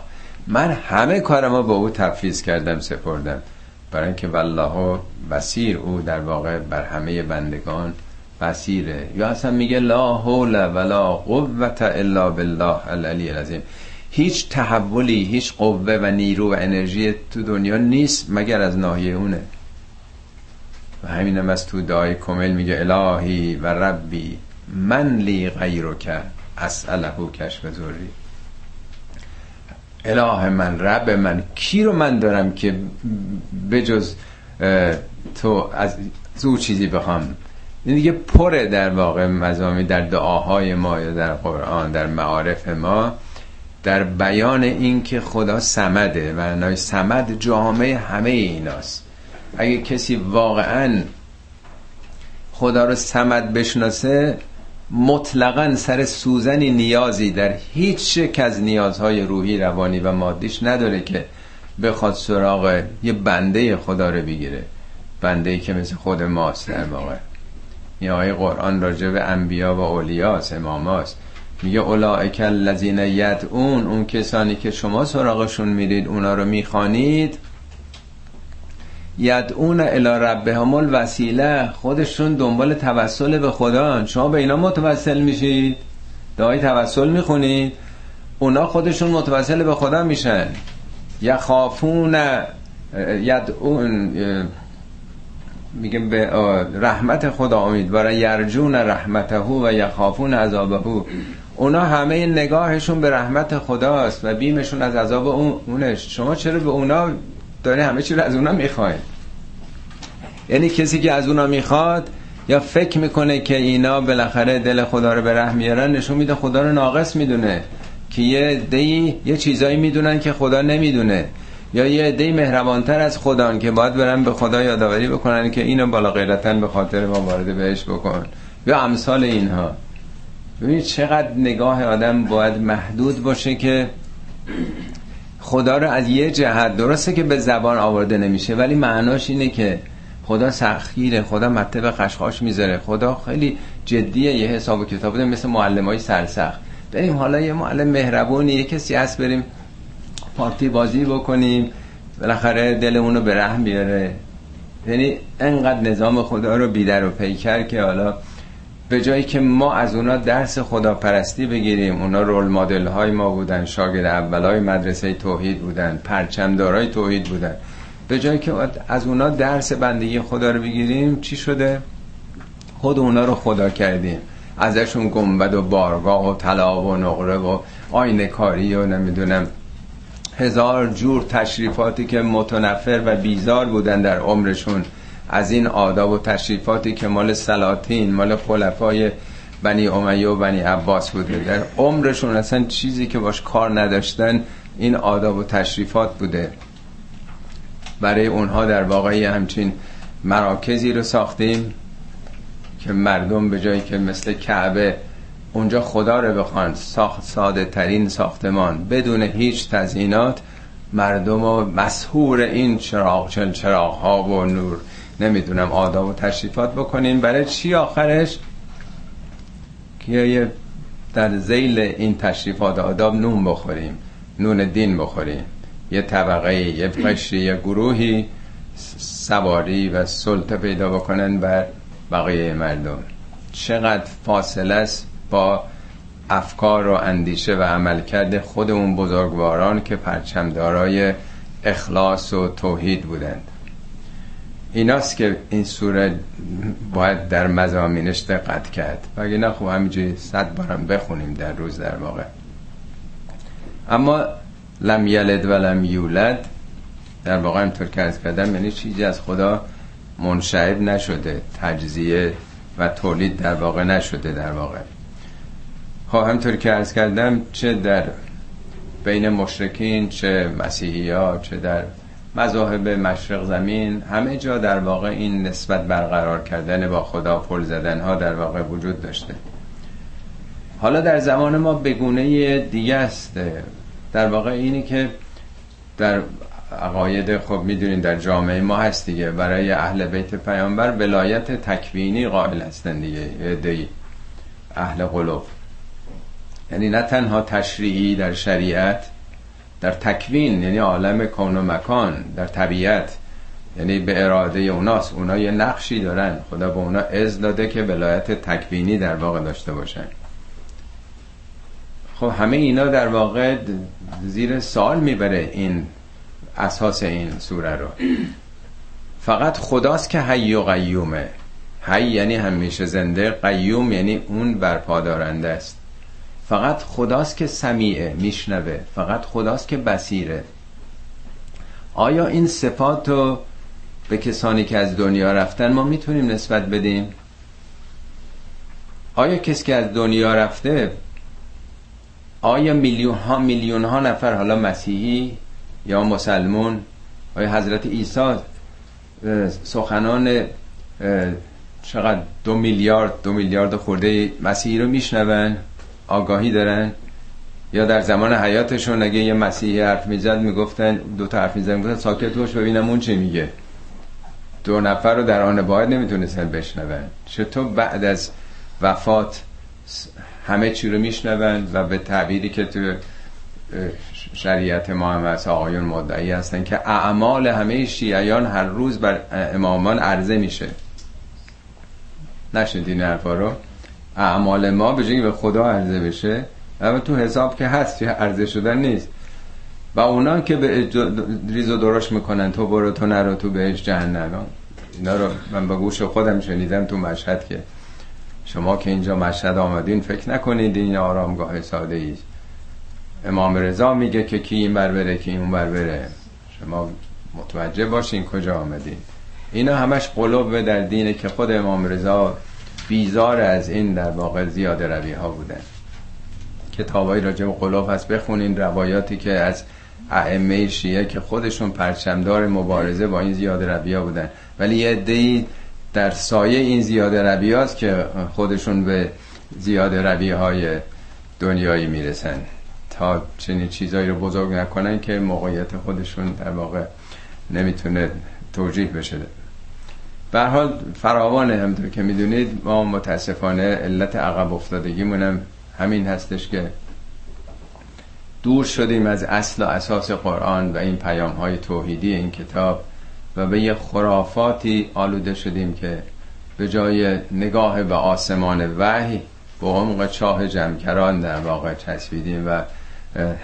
من همه کارمو با او تفویض کردم سپردم. برای اینکه والله بسیر او در واقع بر همه بندگان بسیره یا اصلا میگه لا حول ولا قوت الا بالله العلی العظیم. هیچ تحولی هیچ قوه و نیرو و انرژی تو دنیا نیست مگر از ناحیه اونه. و همینم از تو دعای کمل میگه الهی و ربی من لی غیرک اسأله کشف زوری اله من رب من کی رو من دارم که بجز تو از زور چیزی بخوام؟ این دیگه پره در واقع مزامی در دعاهای ما یا در قرآن در معارف ما در بیان این که خدا سمده و نای سمد جامعه همه ایناست. اگه کسی واقعا خدا رو سمد بشناسه مطلقا سر سوزنی نیازی در هیچ شک از نیازهای روحی روانی و مادیش نداره که بخواد سراغ یه بنده خدا رو بگیره. بنده که مثل خود ماست در واقع. این آیه قرآن راجع به انبیا و اولیاست اماماست. میگه اولائک الذین یدعون اون کسانی که شما سراغشون میرید اونا رو می‌خوانید. یدعون الی ربهم الوسیله خودشون دنبال توسل به خدا شما به اینا متوسل میشید دعای توسل می‌خونید اونا خودشون متوسل به خدا میشن. یخافون ید اون میگه به رحمت خدا امیدوارن یرجون رحمته و یخافون عذابه. اونا همه نگاهشون به رحمت خداست و بیمشون از عذاب اونش. شما چرا به اونا داره همه چی رو از اونا می‌خواین؟ یعنی کسی که از اونا می‌خواد یا فکر می‌کنه که اینا بالاخره دل خدا رو به رحم میارن نشون میده خدا رو ناقص می‌دونه. که یه دی یه چیزایی می‌دونن که خدا نمی‌دونه. یا یه عده مهربانتر از خدا که باید برن به خدا یادآوری بکنن که اینو بالا غیرتن به خاطر ما وارد بهش بکن. یا امثال اینها. ببینید چقدر نگاه آدم باید محدود باشه که خدا رو از یه جهت درسته که به زبان آورده نمیشه ولی معناش اینه که خدا سخیره خدا مطب قشقاش می‌ذاره خدا خیلی جدیه یه حساب و کتاب مثل معلم های سرسخت. بریم حالا یه معلم مهربونی یه کسی هست بریم پارتی بازی بکنیم بالاخره دلمون رو به رحم بیاره. یعنی انقدر نظام خدا رو بیدر و پیکر که حالا به جایی که ما از اونا درس خدا پرستی بگیریم. اونا رول مدل های ما بودن شاگرد اول های مدرسه توحید بودن پرچمدارای توحید بودن. به جایی که از اونا درس بندگی خدا رو بگیریم چی شده؟ خود اونا رو خدا کردیم. ازشون گنبد و بارگاه و طلا و نقره و آینه کاری و نمی‌دونم هزار جور تشریفاتی که متنفر و بیزار بودن در عمرشون. از این آداب و تشریفاتی که مال سلاطین مال خلفای بنی امیه و بنی عباس بوده. در عمرشون اصلا چیزی که باش کار نداشتن این آداب و تشریفات بوده. برای اونها در واقعی همچین مراکزی رو ساختیم که مردم به جایی که مثل کعبه اونجا خدا رو بخوان ساخت ساده ترین ساختمان. بدون هیچ تزینات مردم و مسهور این چراغ چل چراغ ها و نور. نمی‌دونم آداب و تشریفات بکنیم برای چی آخرش؟ که در زیل این تشریفات آداب نون بخوریم نون دین بخوریم. یه طبقه یه قشری یه گروهی سواری و سلطه پیدا بکنن بر بقیه مردم. چقدر فاصله است؟ با افکار و اندیشه و عمل کرده خودمون بزرگواران که پرچمدارای اخلاص و توحید بودند. ایناست که این سوره باید در مزامینش دقت کرد. بگه نه خب همینجوری صد بارم بخونیم در روز در واقع. اما لم یلد و لم یولد در واقع همطور که از کردم یعنی چیزی از خدا منشعب نشده تجزیه و تولید در واقع نشده در واقع. خب همطور که از کردم چه در بین مشرکین چه مسیحی ها چه در مذاهب مشرق زمین همه جا در واقع این نسبت برقرار کردن با خدا پل زدن ها در واقع وجود داشته. حالا در زمان ما بگونه دیگه است. در واقع اینی که در عقاید خب می‌دونین در جامعه ما هست دیگه. برای اهل بیت پیامبر ولایت تکوینی قائل هستن دیگه دی اهل قلوب یعنی نه تنها تشریعی در شریعت در تکوین یعنی عالم کون و مکان در طبیعت یعنی به اراده اوناست. اونا یه نقشی دارن. خدا به اونا از داده که ولایت تکوینی در واقع داشته باشن. خب همه اینا در واقع زیر سال می‌بره این اساس این سوره رو. فقط خداست که حی و قیومه. حی یعنی همیشه زنده قیوم یعنی اون برپادارنده است. فقط خداست که سمیعه میشنوه. فقط خداست که بسیره آیا این صفات رو به کسانی که از دنیا رفتن ما می‌تونیم نسبت بدیم؟ آیا کسی که از دنیا رفته آیا میلیون ها میلیون ها نفر حالا مسیحی یا مسلمون آیا حضرت عیسی سخنان چقدر دو میلیارد دو میلیارد خورده مسیحی رو میشنون؟ آگاهی دارن یا در زمان حیاتشون اگه یه مسیحی حرف می‌زد می‌گفتن دو تا حرف می‌زد می‌گفتن ساکت باش ببینم اون چی میگه. دو نفر رو در آن باید نمی‌تونستن بشنون. چطور بعد از وفات همه چی رو میشنون و به تعبیری که تو شریعت ما هم از آقایون مدعی هستن که اعمال همه شیعیان هر روز بر امامان عرضه میشه. نشدین حرفا رو؟ اعمال ما به به خدا عرضه بشه اما تو حساب که هست چه عرضه شدن نیست. و اونا که به ریز و درشت می‌کنن تو برو تو نرو تو بهش جهنم. اینا رو من با گوش خودم شنیدم تو مشهد که شما که اینجا مشهد آمدین فکر نکنید این آرامگاه ساده ای امام رضا میگه که کی این بر بره کی اون بر بره. شما متوجه باشین کجا آمدین. اینا همش قلوب در دینه که خود امام رضا بیزار از این در واقع زیاده روی ها بودن کتابای راجع به قلوب هست. بخونین روایاتی که از ائمه شیعه که خودشون پرچمدار مبارزه با این زیاده روی ها بودن. ولی یه عده‌ای در سایه این زیاده روی هاست که خودشون به زیاده روی های دنیایی می‌رسن. تا چنین چیزایی رو بزرگ نکنن که موقعیت خودشون در واقع نمی‌تونه توجیه بشه. به حال فراوانه همطور که می‌دونید ما متاسفانه علت عقب افتادگیمونم همین هستش که دور شدیم از اصل و اساس قرآن و این پیام های توحیدی این کتاب و به یه خرافاتی آلوده شدیم که به جای نگاه به آسمان وحی به عمق چاه جمکران در واقع چسبیدیم و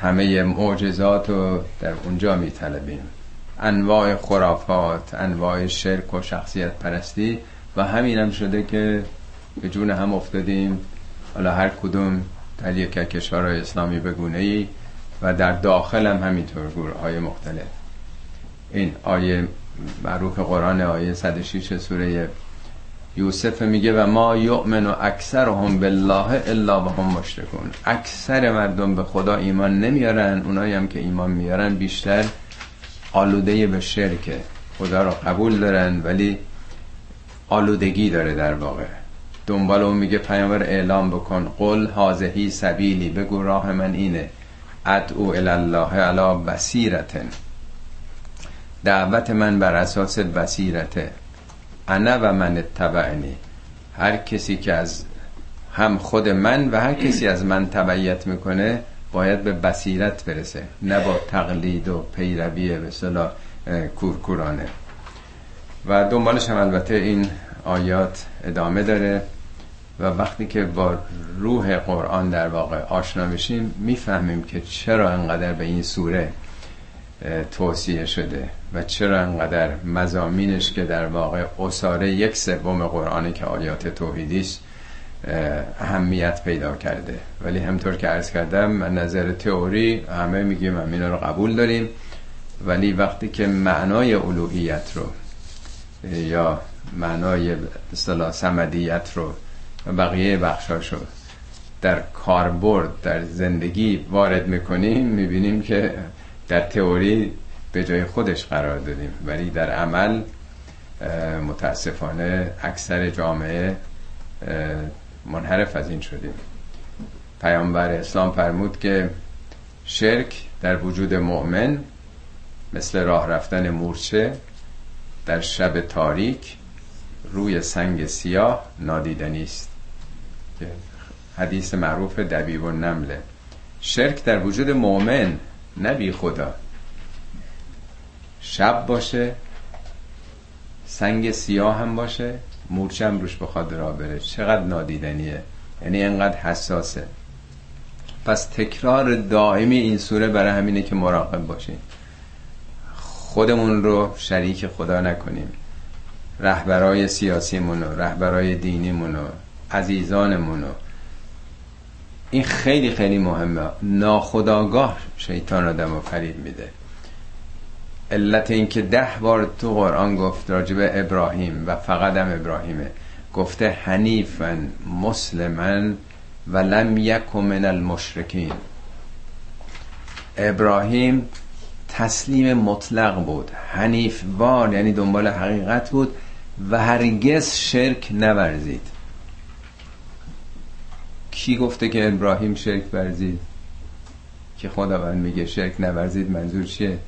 همه معجزات رو در اونجا میطلبیم. انواع خرافات انواع شرک و شخصیت پرستی و همین هم شده که به جون هم افتادیم. حالا هر کدوم در یک کشور اسلامی بگونه ای و در داخل هم همینطور گروه های مختلف. این آیه معروف قرآن آیه 106 سوره یوسف میگه و ما یؤمن و اکثر هم بالله الا و هم مشرکون. اکثر مردم به خدا ایمان نمیارن اونایی هم که ایمان میارن بیشتر آلوده به شرکه خدا رو قبول دارن ولی آلودگی داره در واقع. دنبال اون میگه پیامبر اعلام بکن قل حاضهی سبیلی بگو راه من اینه. ادعو الله علا بصیرتن. دعوت من بر اساس بصیرته. انا و من اتبعنی. هر کسی که از هم خود من و هر کسی از من تبعیت می‌کنه باید به بصیرت برسه نه با تقلید و پیروی به صلاح کورکورانه. و دنبالش هم البته این آیات ادامه داره و وقتی که با روح قرآن در واقع آشنا بشیم می‌فهمیم که چرا انقدر به این سوره توصیه شده و چرا انقدر مزامینش که در واقع اصاره یک سوم قرآنی که آیات توحیدیش اهمیت پیدا کرده. ولی همطور که عرض کردم من نظر تئوری همه میگیم همین رو قبول داریم. ولی وقتی که معنای الوهیت رو یا معنای اصطلاح سمدیت رو و بقیه بخشاش رو در کاربرد در زندگی وارد می‌کنیم می‌بینیم که در تئوری به جای خودش قرار دادیم. ولی در عمل متاسفانه اکثر جامعه منحرف از این شدیم. پیامبر اسلام فرمود که شرک در وجود مؤمن مثل راه رفتن مورچه در شب تاریک روی سنگ سیاه نادیدنی است. حدیث معروف دبیب و نمله شرک در وجود مؤمن نبی خدا. شب باشه سنگ سیاه هم باشه مورچه هم روش بخواد را بره. چقدر نادیدنیه. یعنی انقدر حساسه. پس تکرار دائمی این سوره برای همینه که مراقب باشیم خودمون رو شریک خدا نکنیم. رهبرای سیاسیمون و رهبرای دینیمون و عزیزانمون این خیلی خیلی مهمه. ناخداگاه شیطان آدم رو فریب میده. علت این که ده بار تو قرآن گفت راجب ابراهیم و فقط هم ابراهیمه. گفته حنیفا مسلما و لم یک من المشرکین. ابراهیم تسلیم مطلق بود. حنیف وار یعنی دنبال حقیقت بود و هرگز شرک نورزید. کی گفته که ابراهیم شرک ورزید؟ که خداوند میگه شرک نورزید منظور چیه؟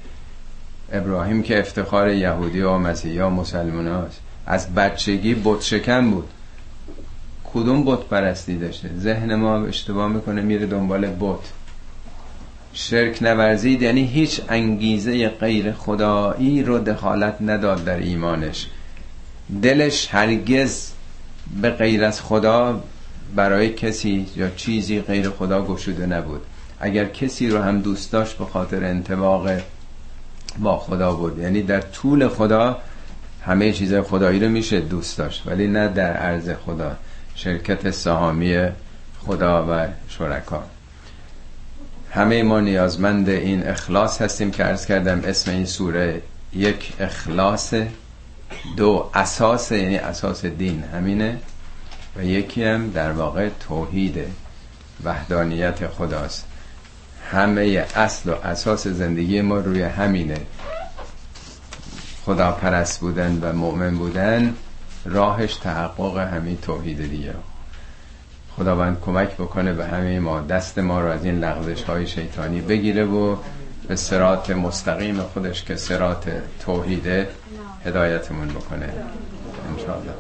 ابراهیم که افتخار یهودی و مسیحی و مسلمان هاست. از بچگی بت شکن بود. کدوم بت پرستی داشته؟ ذهن ما اشتباه می‌کنه میره دنبال بت. شرک نورزید یعنی هیچ انگیزه غیر خدایی رو دخالت نداد در ایمانش. دلش هرگز به غیر از خدا برای کسی یا چیزی غیر خدا گشوده نبود. اگر کسی رو هم دوست داشت به خاطر انتباق با خدا بود. یعنی در طول خدا همه چیز خدایی رو میشه دوست داشت ولی نه در عرض خدا. شرکت سهامی خدا و شرکا. همه ما نیازمند این اخلاص هستیم که ارز کردم اسم این سوره یک اخلاص دو اساس یعنی اساس دین همینه و یکی هم در واقع توحید وحدانیت خداست. همه اصل و اساس زندگی ما روی همینه. خدا پرست بودن و مؤمن بودن راهش تحقق همین توحید دیگه. خداوند کمک بکنه به همه ما دست ما رو از این لغزش های شیطانی بگیره و به سرات مستقیم خودش که سرات توحیده هدایتمون بکنه. انشاءالله.